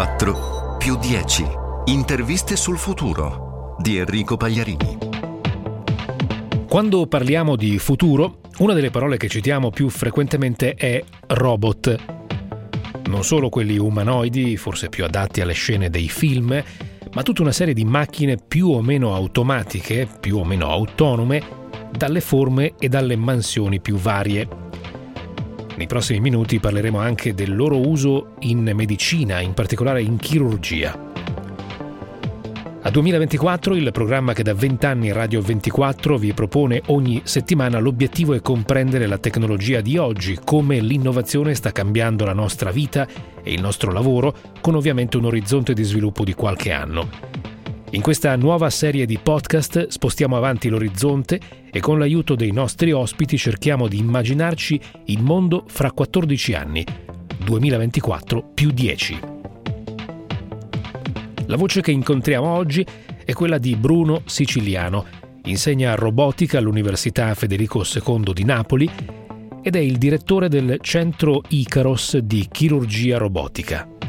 2024 più 10. Interviste sul futuro di Enrico Pagliarini. Quando parliamo di futuro, una delle parole che citiamo più frequentemente è robot. Non solo quelli umanoidi, forse più adatti alle scene dei film, ma tutta una serie di macchine più o meno automatiche, più o meno autonome, dalle forme e dalle mansioni più varie. Nei prossimi minuti parleremo anche del loro uso in medicina, in particolare in chirurgia. A 2024 il programma che da 20 anni Radio 24 vi propone ogni settimana l'obiettivo è comprendere la tecnologia di oggi, come l'innovazione sta cambiando la nostra vita e il nostro lavoro, con ovviamente un orizzonte di sviluppo di qualche anno. In questa nuova serie di podcast spostiamo avanti l'orizzonte e con l'aiuto dei nostri ospiti cerchiamo di immaginarci il mondo fra 14 anni, 2024 più 10. La voce che incontriamo oggi è quella di Bruno Siciliano, insegna robotica all'Università Federico II di Napoli ed è il direttore del Centro Icaros di chirurgia robotica.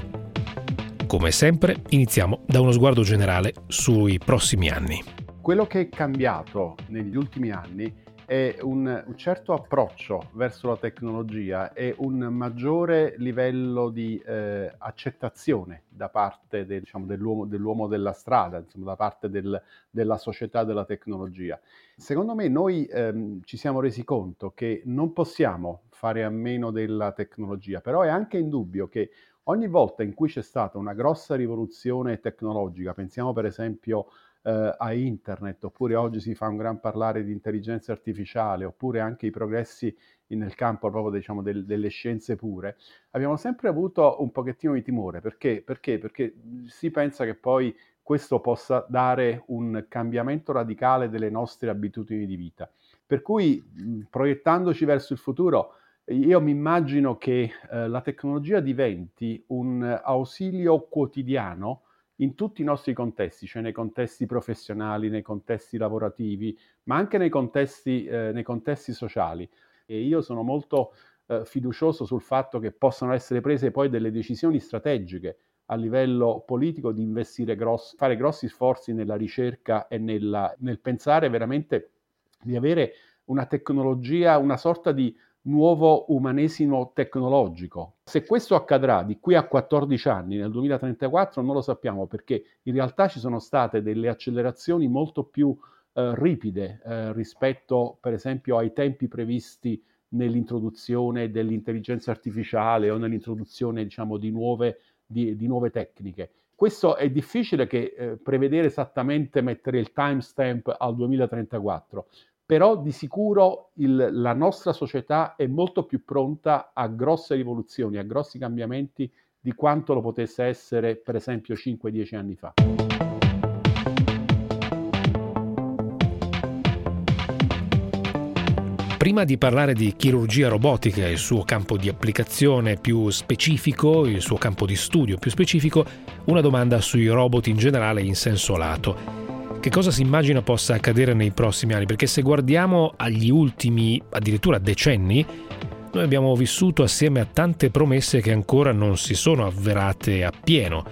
Come sempre, iniziamo da uno sguardo generale sui prossimi anni. Quello che è cambiato negli ultimi anni è un, un, certo approccio verso la tecnologia e un maggiore livello di eh, accettazione da parte del, diciamo, dell'uomo, dell'uomo, della strada, insomma, da parte del, della società della tecnologia. Secondo me noi ehm, ci siamo resi conto che non possiamo fare a meno della tecnologia, però è anche indubbio che Ogni volta in cui c'è stata una grossa rivoluzione tecnologica, pensiamo per esempio eh, a internet, oppure oggi si fa un gran parlare di intelligenza artificiale, oppure anche i progressi nel campo proprio diciamo, del, delle scienze pure, abbiamo sempre avuto un pochettino di timore. Perché? Perché? Perché si pensa che poi questo possa dare un cambiamento radicale delle nostre abitudini di vita. Per cui, proiettandoci verso il futuro, io mi immagino che eh, la tecnologia diventi un ausilio quotidiano in tutti i nostri contesti, cioè nei contesti professionali, nei contesti lavorativi, ma anche nei contesti, eh, nei contesti sociali. E io sono molto eh, fiducioso sul fatto che possano essere prese poi delle decisioni strategiche a livello politico di investire grossi, fare grossi sforzi nella ricerca e nella, nel pensare veramente di avere una tecnologia, una sorta di nuovo umanesimo tecnologico. Se questo accadrà di qui a 14 anni, nel 2034, non lo sappiamo perché in realtà ci sono state delle accelerazioni molto più eh, ripide eh, rispetto, per esempio, ai tempi previsti nell'introduzione dell'intelligenza artificiale o nell'introduzione, diciamo, di nuove, di, di nuove tecniche. Questo è difficile che eh, prevedere esattamente, mettere il timestamp al 2034, però di sicuro il, la nostra società è molto più pronta a grosse rivoluzioni, a grossi cambiamenti di quanto lo potesse essere per esempio 5-10 anni fa. Prima di parlare di chirurgia robotica e il suo campo di applicazione più specifico, il suo campo di studio più specifico, una domanda sui robot in generale in senso lato. Che cosa si immagina possa accadere nei prossimi anni? Perché se guardiamo agli ultimi, addirittura decenni, noi abbiamo vissuto assieme a tante promesse che ancora non si sono avverate appieno.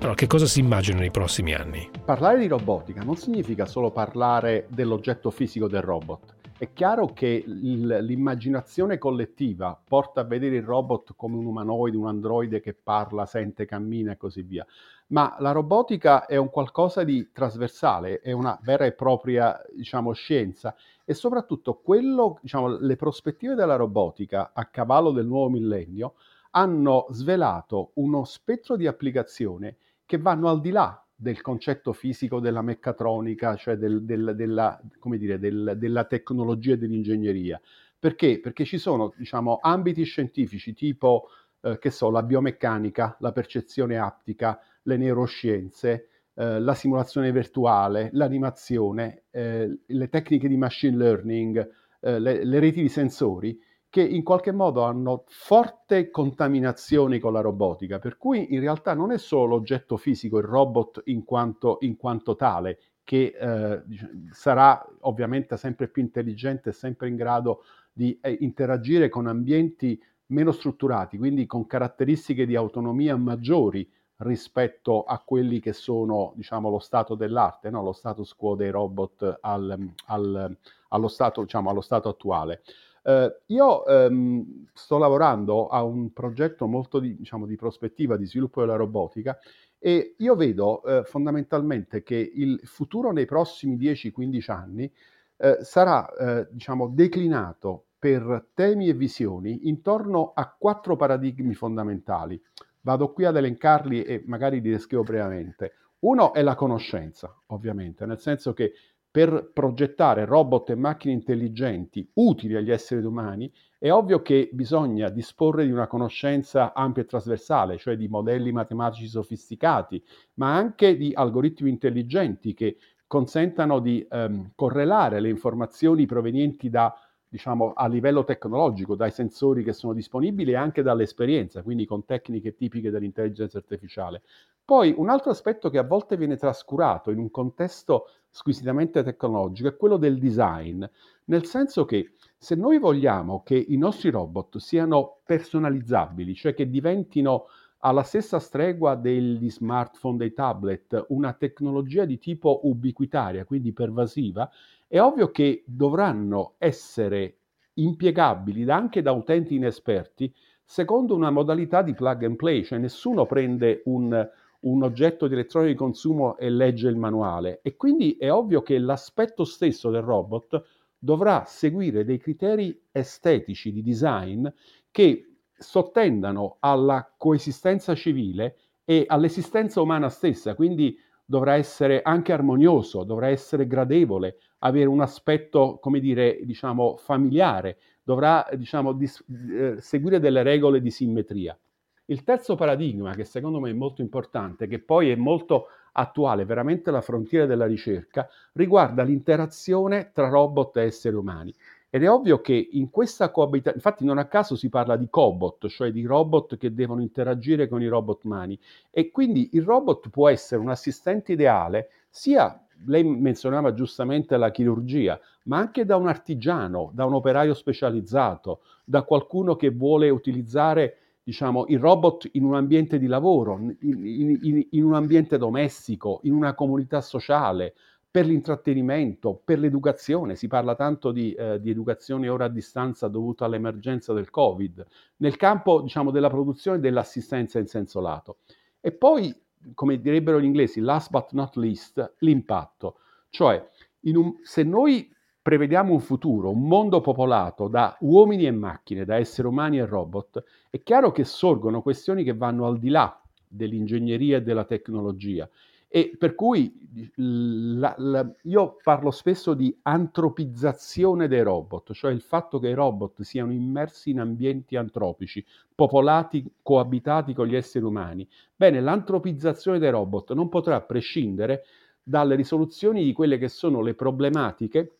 Allora, che cosa si immagina nei prossimi anni? Parlare di robotica non significa solo parlare dell'oggetto fisico del robot. È chiaro che l'immaginazione collettiva porta a vedere il robot come un umanoide, un androide che parla, sente, cammina e così via ma la robotica è un qualcosa di trasversale, è una vera e propria, diciamo, scienza e soprattutto quello, diciamo, le prospettive della robotica a cavallo del nuovo millennio hanno svelato uno spettro di applicazione che vanno al di là del concetto fisico della meccatronica, cioè del, del, della, dire, del, della, tecnologia e dell'ingegneria. Perché? Perché ci sono diciamo, ambiti scientifici tipo, eh, che so, la biomeccanica, la percezione aptica, le neuroscienze, eh, la simulazione virtuale, l'animazione, eh, le tecniche di machine learning, eh, le, le, reti di sensori, che in qualche modo hanno forte contaminazione con la robotica, per cui in realtà non è solo l'oggetto fisico, il robot in quanto, in quanto tale, che eh, sarà ovviamente sempre più intelligente e sempre in grado di eh, interagire con ambienti meno strutturati, quindi con caratteristiche di autonomia maggiori rispetto a quelli che sono, diciamo, lo stato dell'arte, no? lo status quo dei robot al, al, allo, stato, diciamo, allo stato attuale. Uh, io um, sto lavorando a un progetto molto di, diciamo, di, prospettiva di sviluppo della robotica e io vedo uh, fondamentalmente che il futuro nei prossimi 10-15 anni uh, sarà diciamo, declinato per temi e visioni intorno a quattro paradigmi fondamentali. Vado qui ad elencarli e magari li descrivo brevemente. Uno è la conoscenza, ovviamente, nel senso che per progettare robot e macchine intelligenti utili agli esseri umani, è ovvio che bisogna disporre di una conoscenza ampia e trasversale, cioè di modelli matematici sofisticati, ma anche di algoritmi intelligenti che consentano di ehm, correlare le informazioni provenienti da diciamo, a livello tecnologico, dai sensori che sono disponibili e anche dall'esperienza, quindi con tecniche tipiche dell'intelligenza artificiale. Poi un altro aspetto che a volte viene trascurato in un contesto squisitamente tecnologico è quello del design, nel senso che se noi vogliamo che i nostri robot siano personalizzabili, cioè che diventino alla stessa stregua degli smartphone, dei tablet, una tecnologia di tipo ubiquitaria, quindi pervasiva, è ovvio che dovranno essere impiegabili anche da utenti inesperti secondo una modalità di plug and play, cioè nessuno prende un, un oggetto di elettronico di consumo e legge il manuale. E quindi è ovvio che l'aspetto stesso del robot dovrà seguire dei criteri estetici di design che sottendano alla coesistenza civile e all'esistenza umana stessa, quindi dovrà essere anche armonioso, dovrà essere gradevole, avere un aspetto, come dire, diciamo, familiare, dovrà, diciamo, dis- eh, seguire delle regole di simmetria. Il terzo paradigma, che secondo me è molto importante, che poi è molto attuale, veramente la frontiera della ricerca, riguarda l'interazione tra robot e esseri umani. Ed è ovvio che in questa coabitazione, infatti non a caso si parla di cobot, cioè di robot che devono interagire con i robot mani. E quindi il robot può essere un assistente ideale sia lei menzionava giustamente la chirurgia, ma anche da un artigiano, da un operaio specializzato, da qualcuno che vuole utilizzare diciamo, il robot in un ambiente di lavoro, in, in, in un ambiente domestico, in una comunità sociale, per l'intrattenimento, per l'educazione, si parla tanto di, eh, di, educazione ora a distanza dovuta all'emergenza del Covid, nel campo diciamo, della produzione e dell'assistenza in senso lato. E poi, come direbbero gli inglesi, last but not least, l'impatto. Cioè, un, se noi prevediamo un futuro, un mondo popolato da uomini e macchine, da esseri umani e robot, è chiaro che sorgono questioni che vanno al di là dell'ingegneria e della tecnologia e per cui la, la, io parlo spesso di antropizzazione dei robot, cioè il fatto che i robot siano immersi in ambienti antropici, popolati, coabitati con gli esseri umani. Bene, l'antropizzazione dei robot non potrà prescindere dalle risoluzioni di quelle che sono le problematiche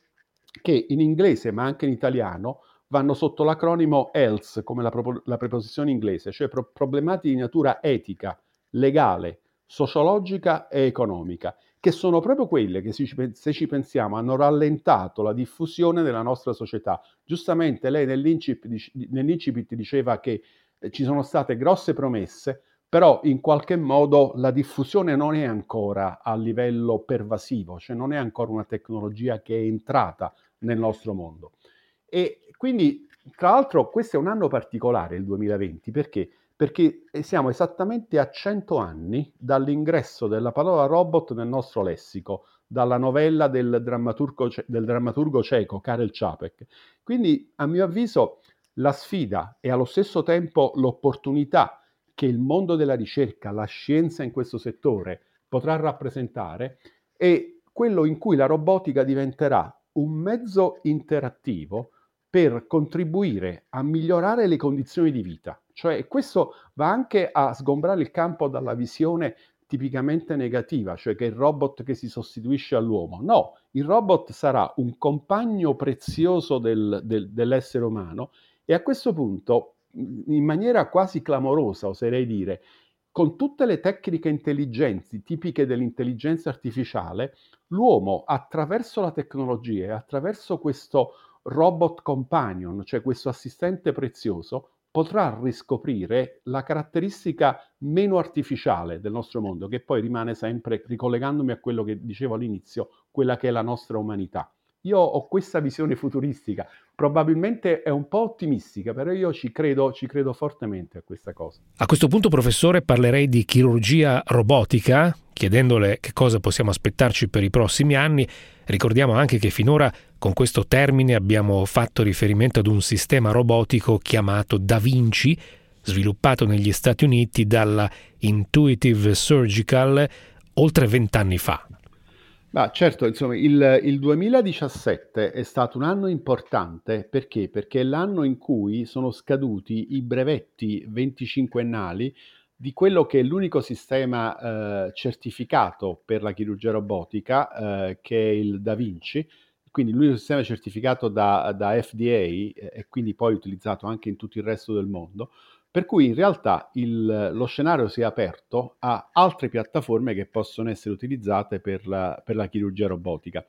che in inglese, ma anche in italiano, vanno sotto l'acronimo ELSE, come la, la preposizione inglese, cioè pro- problematiche di natura etica, legale, sociologica e economica, che sono proprio quelle che, se ci pensiamo, hanno rallentato la diffusione della nostra società. Giustamente lei nell'incipit, diceva che eh, ci sono state grosse promesse, però in qualche modo la diffusione non è ancora a livello pervasivo, cioè non è ancora una tecnologia che è entrata nel nostro mondo. E quindi, tra l'altro, questo è un anno particolare, il 2020, perché? Perché eh, siamo esattamente a 100 anni dall'ingresso della parola robot nel nostro lessico, dalla novella del drammaturgo, del drammaturgo ceco Karel Čapek. Quindi, a mio avviso, la sfida e allo stesso tempo l'opportunità che il mondo della ricerca, la scienza in questo settore potrà rappresentare è quello in cui la robotica diventerà un mezzo interattivo per contribuire a migliorare le condizioni di vita cioè questo va anche a sgombrare il campo dalla visione tipicamente negativa, cioè che il robot che si sostituisce all'uomo. No, il robot sarà un compagno prezioso del, del, dell'essere umano e a questo punto, in maniera quasi clamorosa, oserei dire, con tutte le tecniche intelligenti tipiche dell'intelligenza artificiale, l'uomo attraverso la tecnologia e attraverso questo robot companion, cioè questo assistente prezioso, potrà riscoprire la caratteristica meno artificiale del nostro mondo, che poi rimane sempre, ricollegandomi a quello che dicevo all'inizio, quella che è la nostra umanità. Io ho questa visione futuristica, probabilmente è un po' ottimistica, però io ci credo, ci credo fortemente a questa cosa. A questo punto, professore, parlerei di chirurgia robotica, chiedendole che cosa possiamo aspettarci per i prossimi anni. Ricordiamo anche che finora con questo termine abbiamo fatto riferimento ad un sistema robotico chiamato Da Vinci, sviluppato negli Stati Uniti dalla Intuitive Surgical oltre vent'anni fa. Ma certo, insomma, il, il 2017 è stato un anno importante perché? Perché è l'anno in cui sono scaduti i brevetti 25ennali di quello che è l'unico sistema eh, certificato per la chirurgia robotica, eh, che è il Da Vinci, quindi l'unico sistema certificato da, da FDA eh, e quindi poi utilizzato anche in tutto il resto del mondo, per cui in realtà il, lo scenario si è aperto a altre piattaforme che possono essere utilizzate per la, per la chirurgia robotica.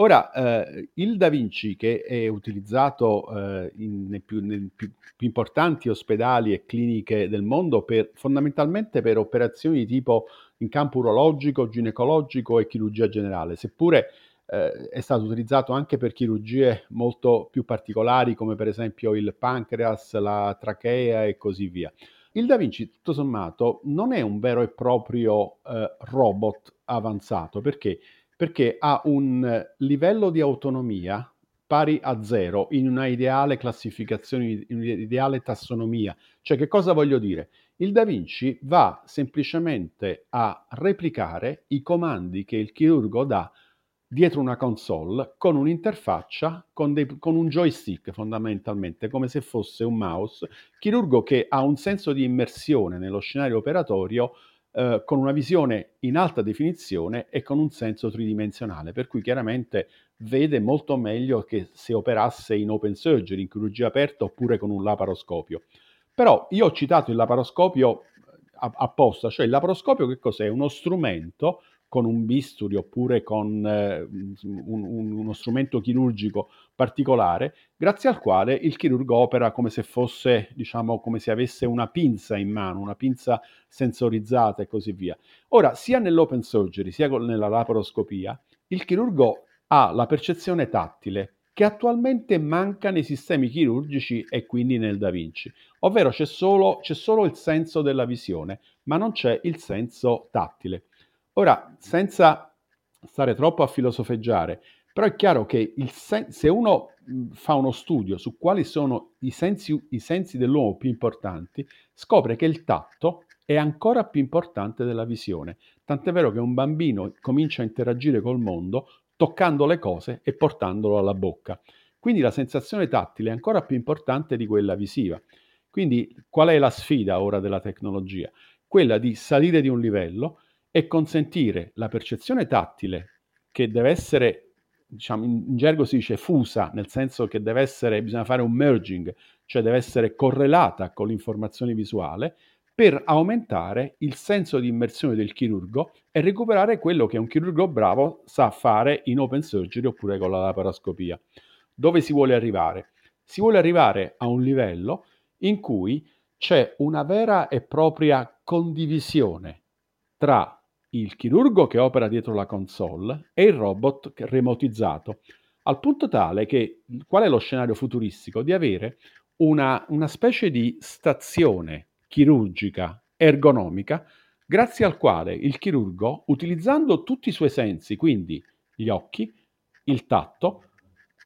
Ora, eh, il Da Vinci, che è utilizzato eh, nei, più, più, più, importanti ospedali e cliniche del mondo per, fondamentalmente per operazioni di tipo in campo urologico, ginecologico e chirurgia generale, seppure eh, è stato utilizzato anche per chirurgie molto più particolari come per esempio il pancreas, la trachea e così via. Il Da Vinci, tutto sommato, non è un vero e proprio eh, robot avanzato perché? Perché ha un livello di autonomia pari a zero in una ideale classificazione, in un'ideale tassonomia. Cioè, che cosa voglio dire? Il Da Vinci va semplicemente a replicare i comandi che il chirurgo dà dietro una console con un'interfaccia, con, dei, con, un joystick fondamentalmente, come se fosse un mouse, chirurgo che ha un senso di immersione nello scenario operatorio eh, con una visione in alta definizione e con un senso tridimensionale, per cui chiaramente vede molto meglio che se operasse in open surgery, in chirurgia aperta oppure con un laparoscopio. Però io ho citato il laparoscopio apposta, cioè il laparoscopio che cos'è? Uno strumento con un bisturi oppure con eh, un, un, uno strumento chirurgico particolare, grazie al quale il chirurgo opera come se fosse, diciamo, come se avesse una pinza in mano, una pinza sensorizzata e così via. Ora, sia nell'open surgery sia nella laparoscopia, il chirurgo ha la percezione tattile che attualmente manca nei sistemi chirurgici e quindi nel Da Vinci, ovvero c'è solo, c'è solo il senso della visione, ma non c'è il senso tattile. Ora, senza stare troppo a filosofeggiare, però è chiaro che sen- se uno fa uno studio su quali sono i sensi, i sensi dell'uomo più importanti, scopre che il tatto è ancora più importante della visione. Tant'è vero che un bambino comincia a interagire col mondo toccando le cose e portandolo alla bocca. Quindi la sensazione tattile è ancora più importante di quella visiva. Quindi qual è la sfida ora della tecnologia? Quella di salire di un livello e consentire la percezione tattile che deve essere, diciamo, in gergo si dice fusa, nel senso che deve essere, bisogna fare un merging, cioè deve essere correlata con l'informazione visuale per aumentare il senso di immersione del chirurgo e recuperare quello che un chirurgo bravo sa fare in open surgery oppure con la laparoscopia. Dove si vuole arrivare? Si vuole arrivare a un livello in cui c'è una vera e propria condivisione tra il chirurgo che opera dietro la console e il robot remotizzato, al punto tale che qual è lo scenario futuristico? Di avere una, una specie di stazione chirurgica ergonomica grazie al quale il chirurgo, utilizzando tutti i suoi sensi, quindi gli occhi, il tatto,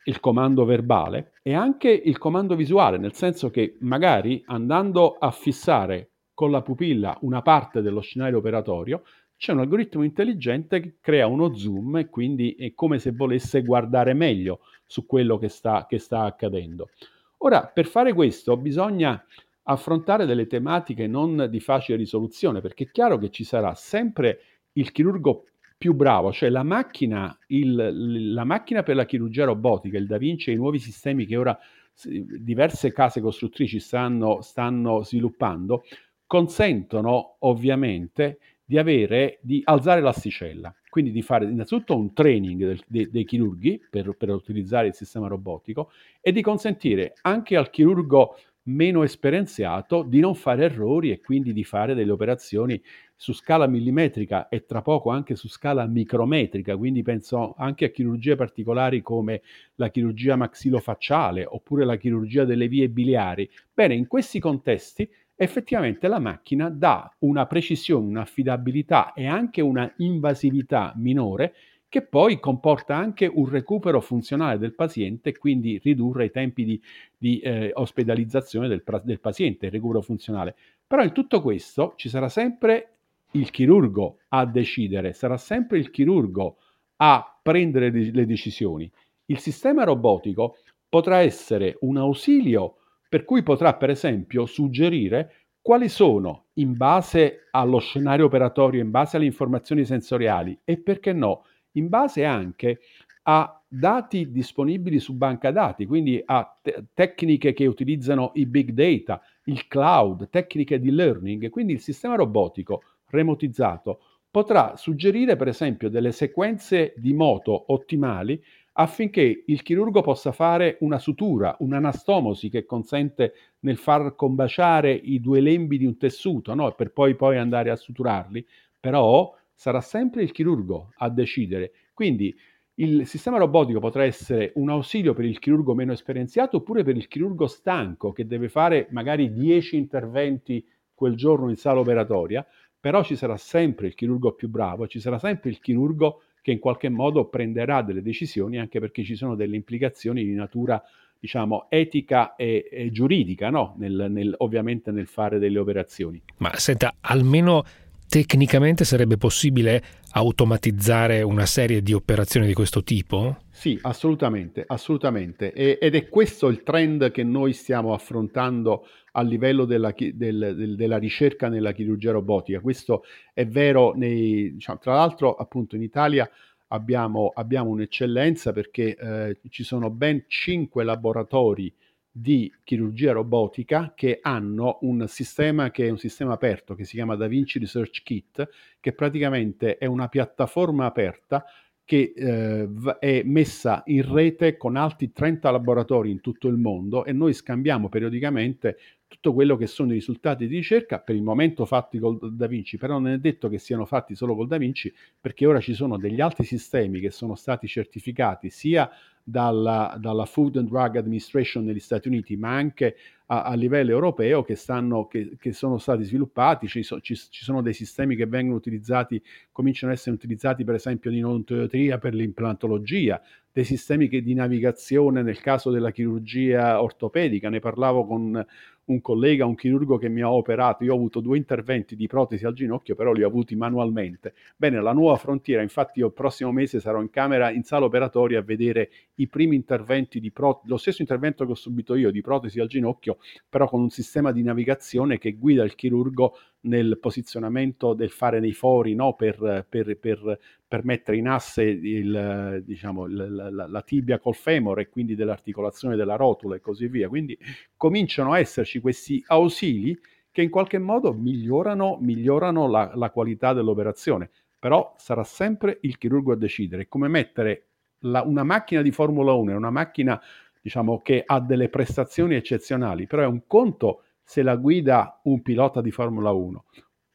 il comando verbale e anche il comando visuale, nel senso che magari andando a fissare con la pupilla una parte dello scenario operatorio, c'è un algoritmo intelligente che crea uno zoom e quindi è come se volesse guardare meglio su quello che sta, che sta accadendo. Ora, per fare questo bisogna affrontare delle tematiche non di facile risoluzione, perché è chiaro che ci sarà sempre il chirurgo più bravo, cioè la macchina, il, la macchina per la chirurgia robotica, il Da Vinci e i nuovi sistemi che ora diverse case costruttrici stanno, stanno sviluppando, consentono ovviamente di avere, di alzare l'asticella, quindi di fare innanzitutto un training del, dei, dei, chirurghi per, per, utilizzare il sistema robotico e di consentire anche al chirurgo meno esperienziato di non fare errori e quindi di fare delle operazioni su scala millimetrica e tra poco anche su scala micrometrica, quindi penso anche a chirurgie particolari come la chirurgia maxillofacciale oppure la chirurgia delle vie biliari. Bene, in questi contesti effettivamente la macchina dà una precisione, un'affidabilità e anche una invasività minore che poi comporta anche un recupero funzionale del paziente e quindi ridurre i tempi di, di eh, ospedalizzazione del, del paziente, il recupero funzionale. Però in tutto questo ci sarà sempre il chirurgo a decidere, sarà sempre il chirurgo a prendere le decisioni. Il sistema robotico potrà essere un ausilio per cui potrà per esempio suggerire quali sono, in base allo scenario operatorio, in base alle informazioni sensoriali e perché no, in base anche a dati disponibili su banca dati, quindi a te- tecniche che utilizzano i big data, il cloud, tecniche di learning. Quindi il sistema robotico remotizzato potrà suggerire per esempio delle sequenze di moto ottimali affinché il chirurgo possa fare una sutura, un'anastomosi che consente nel far combaciare i due lembi di un tessuto, no? per poi, poi andare a suturarli, però sarà sempre il chirurgo a decidere. Quindi il sistema robotico potrà essere un ausilio per il chirurgo meno esperienziato oppure per il chirurgo stanco che deve fare magari 10 interventi quel giorno in sala operatoria, però ci sarà sempre il chirurgo più bravo, ci sarà sempre il chirurgo che in qualche modo prenderà delle decisioni anche perché ci sono delle implicazioni di natura diciamo, etica e, e giuridica, no? nel, nel, ovviamente nel fare delle operazioni. Ma senta, almeno tecnicamente sarebbe possibile automatizzare una serie di operazioni di questo tipo? Sì, assolutamente, assolutamente. E, ed è questo il trend che noi stiamo affrontando a livello della, del, del, della ricerca nella chirurgia robotica. Questo è vero, nei, diciamo, tra l'altro appunto in Italia abbiamo, abbiamo un'eccellenza perché eh, ci sono ben cinque laboratori di chirurgia robotica che hanno un sistema che è un sistema aperto che si chiama DaVinci Research Kit, che praticamente è una piattaforma aperta che eh, è messa in rete con altri 30 laboratori in tutto il mondo e noi scambiamo periodicamente tutto quello che sono i risultati di ricerca, per il momento fatti col Da Vinci, però non è detto che siano fatti solo col Da Vinci, perché ora ci sono degli altri sistemi che sono stati certificati sia dalla, dalla, Food and Drug Administration negli Stati Uniti, ma anche a, a livello europeo che, stanno, che, che, sono stati sviluppati. Ci, so, ci, ci, sono dei sistemi che vengono utilizzati, cominciano ad essere utilizzati per esempio in odontologia per l'implantologia, dei sistemi che, di navigazione nel caso della chirurgia ortopedica. Ne parlavo con un collega, un chirurgo che mi ha operato, io ho avuto due interventi di protesi al ginocchio, però li ho avuti manualmente. Bene, la nuova frontiera, infatti io il prossimo mese sarò in camera, in sala operatoria a vedere i primi interventi di protesi, lo stesso intervento che ho subito io di protesi al ginocchio, però con un sistema di navigazione che guida il chirurgo nel posizionamento del fare nei fori no? per, per, per, per, mettere in asse il, diciamo, la, la, la, tibia col femore e quindi dell'articolazione della rotula e così via. Quindi cominciano a esserci questi ausili che in qualche modo migliorano, migliorano la, la qualità dell'operazione, però sarà sempre il chirurgo a decidere come mettere una macchina di Formula 1 è una macchina diciamo, che ha delle prestazioni eccezionali, però è un conto se la guida un pilota di Formula 1.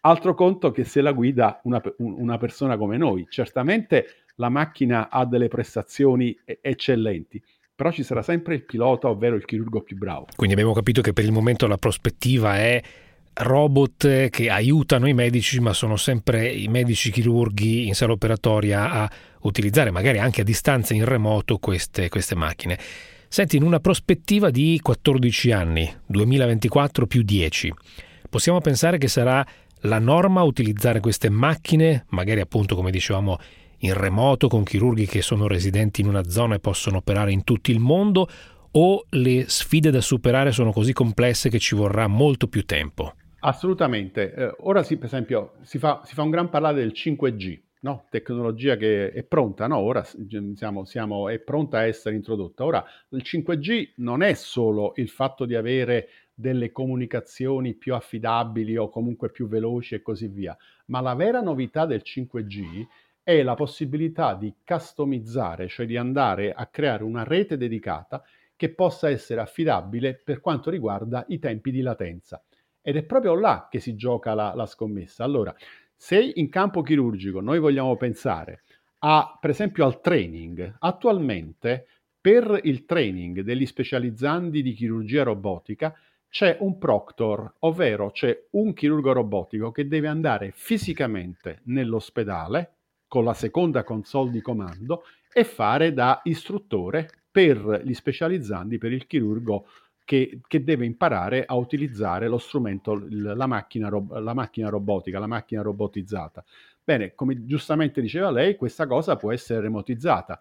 Altro conto che se la guida una, una persona come noi. Certamente la macchina ha delle prestazioni eccellenti, però ci sarà sempre il pilota, ovvero il chirurgo più bravo. Quindi abbiamo capito che per il momento la prospettiva è robot che aiutano i medici, ma sono sempre i medici chirurghi in sala operatoria a utilizzare, magari anche a distanza in remoto, queste, queste macchine. Senti, in una prospettiva di 14 anni, 2024 più 10, possiamo pensare che sarà la norma utilizzare queste macchine, magari appunto come dicevamo in remoto con chirurghi che sono residenti in una zona e possono operare in tutto il mondo, o le sfide da superare sono così complesse che ci vorrà molto più tempo? Assolutamente. Eh, ora sì, per esempio, si fa, si fa un gran parlare del 5G no? tecnologia che è pronta, no? ora siamo, siamo, è pronta a essere introdotta. Ora, il 5G non è solo il fatto di avere delle comunicazioni più affidabili o comunque più veloci e così via, ma la vera novità del 5G è la possibilità di customizzare, cioè di andare a creare una rete dedicata che possa essere affidabile per quanto riguarda i tempi di latenza. Ed è proprio là che si gioca la, la scommessa. Allora, se in campo chirurgico noi vogliamo pensare a, per esempio al training, attualmente per il training degli specializzandi di chirurgia robotica c'è un proctor, ovvero c'è un chirurgo robotico che deve andare fisicamente nell'ospedale con la seconda console di comando e fare da istruttore per gli specializzandi, per il chirurgo che, che deve imparare a utilizzare lo strumento, la macchina, la macchina robotica, la macchina robotizzata. Bene, come giustamente diceva lei, questa cosa può essere remotizzata.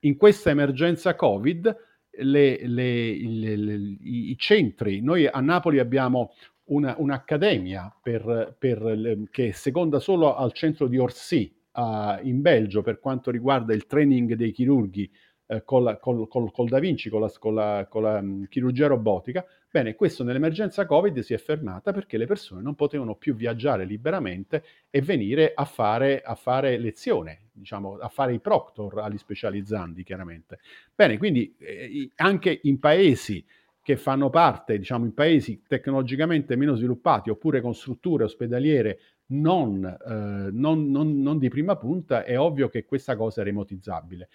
In questa emergenza Covid, le, le, le, i centri, noi a Napoli abbiamo una, un'accademia per, per, che seconda solo al centro di Orsi, uh, in Belgio, per quanto riguarda il training dei chirurghi eh, col, col, col, col, Da Vinci, con la, con la, con la um, chirurgia robotica. Bene, questo nell'emergenza Covid si è fermata perché le persone non potevano più viaggiare liberamente e venire a fare, a fare lezione, diciamo, a fare i proctor agli specializzanti, chiaramente. Bene, quindi eh, anche in paesi che fanno parte, diciamo, in paesi tecnologicamente meno sviluppati oppure con strutture ospedaliere non, eh, non, non, non di prima punta, è ovvio che questa cosa è remotizzabile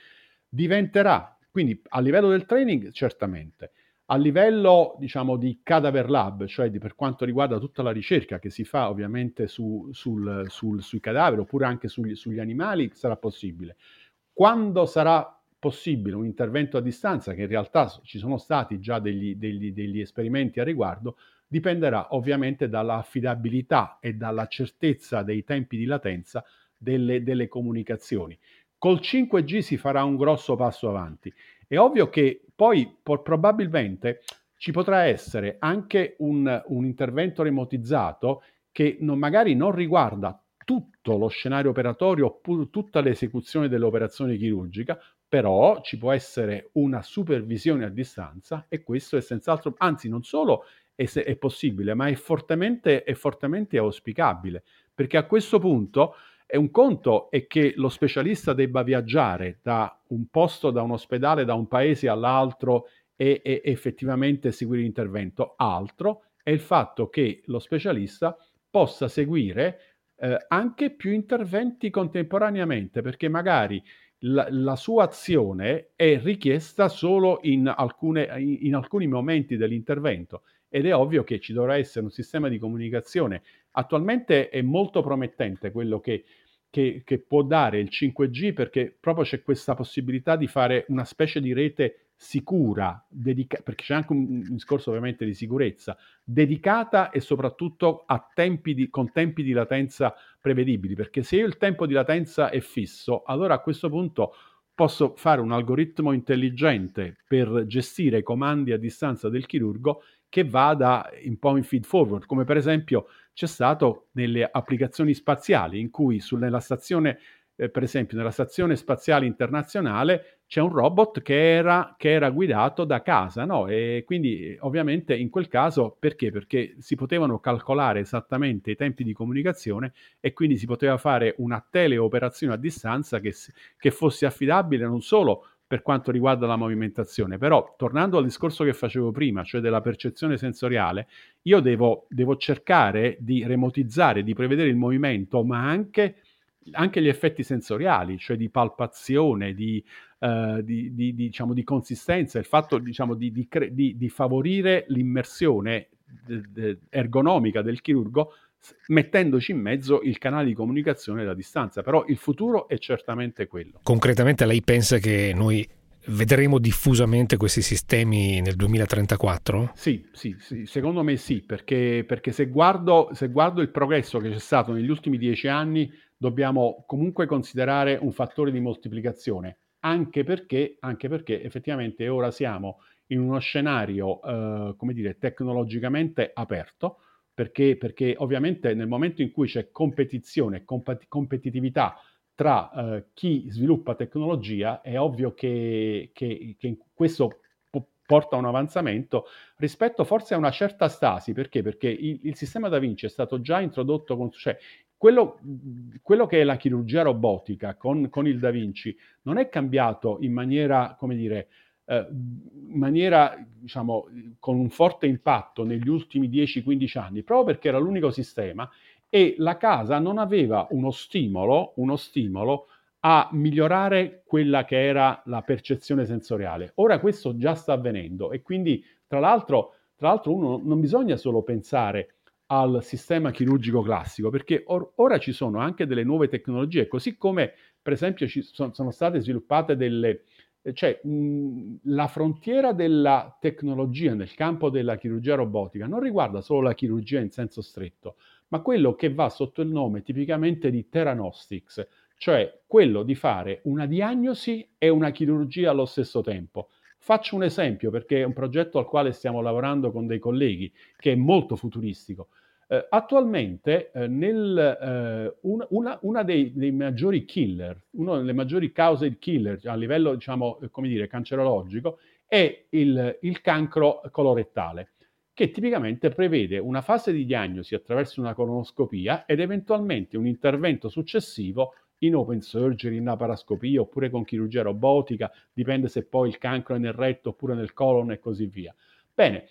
diventerà, quindi a livello del training certamente, a livello diciamo di cadaver lab, cioè di, per quanto riguarda tutta la ricerca che si fa ovviamente su, sul, sul, sui cadaveri oppure anche sugli, sugli animali, sarà possibile. Quando sarà possibile un intervento a distanza, che in realtà ci sono stati già degli, degli, degli esperimenti a riguardo, dipenderà ovviamente dall'affidabilità e dalla certezza dei tempi di latenza delle, delle comunicazioni. Col 5G si farà un grosso passo avanti. È ovvio che poi po- probabilmente ci potrà essere anche un, un intervento remotizzato che non, magari non riguarda tutto lo scenario operatorio oppure tutta l'esecuzione dell'operazione chirurgica, però ci può essere una supervisione a distanza e questo è senz'altro, anzi non solo è, è possibile, ma è fortemente, è fortemente auspicabile, perché a questo punto e un conto è che lo specialista debba viaggiare da un posto, da un ospedale, da un paese all'altro e, e effettivamente seguire l'intervento. Altro è il fatto che lo specialista possa seguire eh, anche più interventi contemporaneamente, perché magari la, la, sua azione è richiesta solo in, alcune, in alcuni momenti dell'intervento ed è ovvio che ci dovrà essere un sistema di comunicazione. Attualmente è molto promettente quello che, che, che può dare il 5G perché proprio c'è questa possibilità di fare una specie di rete sicura, dedica- perché c'è anche un, discorso ovviamente di sicurezza, dedicata e soprattutto tempi di, con tempi di latenza prevedibili, perché se il tempo di latenza è fisso, allora a questo punto posso fare un algoritmo intelligente per gestire i comandi a distanza del chirurgo che vada un po' in feed forward, come per esempio c'è stato nelle applicazioni spaziali, in cui su, nella stazione, eh, per esempio nella stazione spaziale internazionale, c'è un robot che era, che era guidato da casa, no? E quindi ovviamente in quel caso perché? Perché si potevano calcolare esattamente i tempi di comunicazione e quindi si poteva fare una teleoperazione a distanza che, che fosse affidabile non solo per quanto riguarda la movimentazione. Però, tornando al discorso che facevo prima, cioè della percezione sensoriale, io devo, devo cercare di remotizzare, di prevedere il movimento, ma anche, anche gli effetti sensoriali, cioè di palpazione, di, uh, di, di, diciamo, di consistenza, il fatto diciamo, di, cre- di, favorire l'immersione ergonomica del chirurgo mettendoci in mezzo il canale di comunicazione da distanza, però il futuro è certamente quello. Concretamente lei pensa che noi vedremo diffusamente questi sistemi nel 2034? Sì, sì, sì secondo me sì, perché, perché se, guardo, se guardo il progresso che c'è stato negli ultimi dieci anni, dobbiamo comunque considerare un fattore di moltiplicazione, anche perché, anche perché effettivamente ora siamo in uno scenario, eh, come dire, tecnologicamente aperto, perché, perché ovviamente nel momento in cui c'è competizione, comp- competitività tra uh, chi sviluppa tecnologia, è ovvio che, che, che questo porta a un avanzamento rispetto forse a una certa stasi, perché? Perché il, il sistema Da Vinci è stato già introdotto con, cioè, quello, quello, che è la chirurgia robotica con, con, il Da Vinci non è cambiato in maniera, come dire, eh, in maniera, diciamo, con un forte impatto negli ultimi 10-15 anni, proprio perché era l'unico sistema e la casa non aveva uno stimolo, uno stimolo a migliorare quella che era la percezione sensoriale. Ora questo già sta avvenendo e quindi tra l'altro, tra l'altro uno non bisogna solo pensare al sistema chirurgico classico, perché or- ora ci sono anche delle nuove tecnologie, così come per esempio ci sono, sono state sviluppate delle... Cioè, mh, la frontiera della tecnologia nel campo della chirurgia robotica non riguarda solo la chirurgia in senso stretto, ma quello che va sotto il nome tipicamente di Theranostics, cioè quello di fare una diagnosi e una chirurgia allo stesso tempo. Faccio un esempio perché è un progetto al quale stiamo lavorando con dei colleghi che è molto futuristico. Eh, attualmente eh, nel, eh, una, una, una dei, dei, maggiori killer, una delle maggiori cause di killer a livello diciamo, eh, come dire, cancerologico è il, il cancro colorettale che tipicamente prevede una fase di diagnosi attraverso una colonoscopia ed eventualmente un intervento successivo in open surgery, in laparoscopia oppure con chirurgia robotica, dipende se poi il cancro è nel retto oppure nel colon e così via. Bene,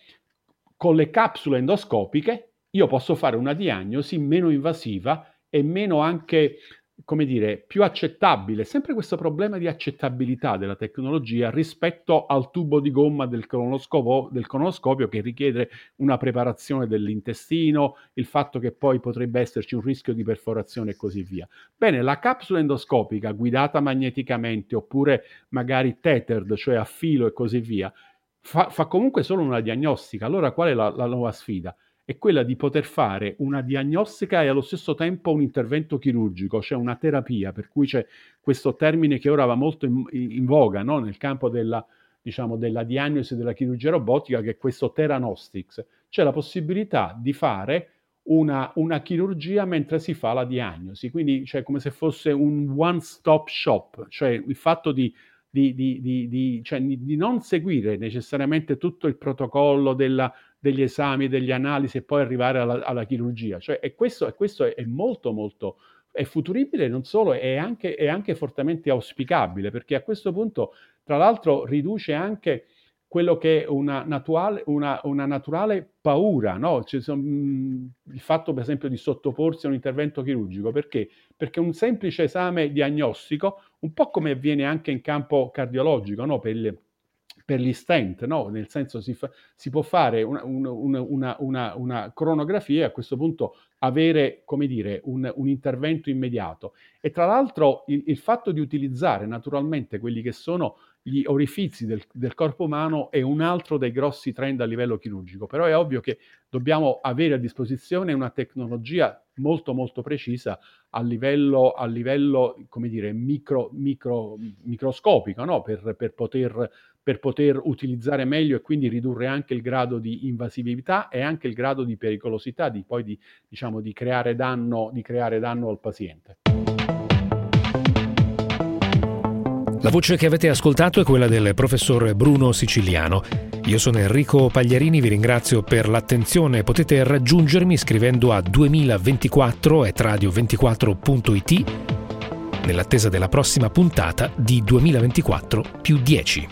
con le capsule endoscopiche io posso fare una diagnosi meno invasiva e meno anche come dire, più accettabile, sempre questo problema di accettabilità della tecnologia rispetto al tubo di gomma del del cronoscopio che richiede una preparazione dell'intestino, il fatto che poi potrebbe esserci un rischio di perforazione e così via. Bene, la capsula endoscopica guidata magneticamente oppure magari tethered, cioè a filo e così via, fa, fa comunque solo una diagnostica. Allora qual è la, la nuova sfida? È quella di poter fare una diagnostica e allo stesso tempo un intervento chirurgico, cioè una terapia, per cui c'è questo termine che ora va molto in, in voga no? nel campo della, diciamo, della diagnosi della chirurgia robotica, che è questo Theranostics, c'è la possibilità di fare una, una, chirurgia mentre si fa la diagnosi, quindi cioè, come se fosse un one-stop shop, cioè il fatto di di, di, di, cioè, di, non seguire necessariamente tutto il protocollo della, degli esami, degli analisi e poi arrivare alla, alla chirurgia. Cioè, e questo, e questo è, è, molto, molto è futuribile, non solo, è anche, è anche fortemente auspicabile, perché a questo punto, tra l'altro, riduce anche quello che è una naturale, una, una naturale paura, no? cioè, mh, il fatto per esempio di sottoporsi a un intervento chirurgico, perché? Perché un semplice esame diagnostico, un po' come avviene anche in campo cardiologico, no? per, il, per gli stent, no? nel senso si, fa, si può fare una, una, cronografia e a questo punto avere, dire, un, un intervento immediato. E tra l'altro il, il, fatto di utilizzare naturalmente quelli che sono gli orifizi del, del, corpo umano è un altro dei grossi trend a livello chirurgico, però è ovvio che dobbiamo avere a disposizione una tecnologia molto molto precisa a livello, a livello come dire, micro, micro, microscopico, no? per, per, poter, per poter utilizzare meglio e quindi ridurre anche il grado di invasività e anche il grado di pericolosità di poi di, diciamo, di creare danno, di creare danno al paziente. La voce che avete ascoltato è quella del professor Bruno Siciliano. Io sono Enrico Pagliarini, vi ringrazio per l'attenzione. Potete raggiungermi scrivendo a 2024.etradio24.it nell'attesa della prossima puntata di 2024 più 10.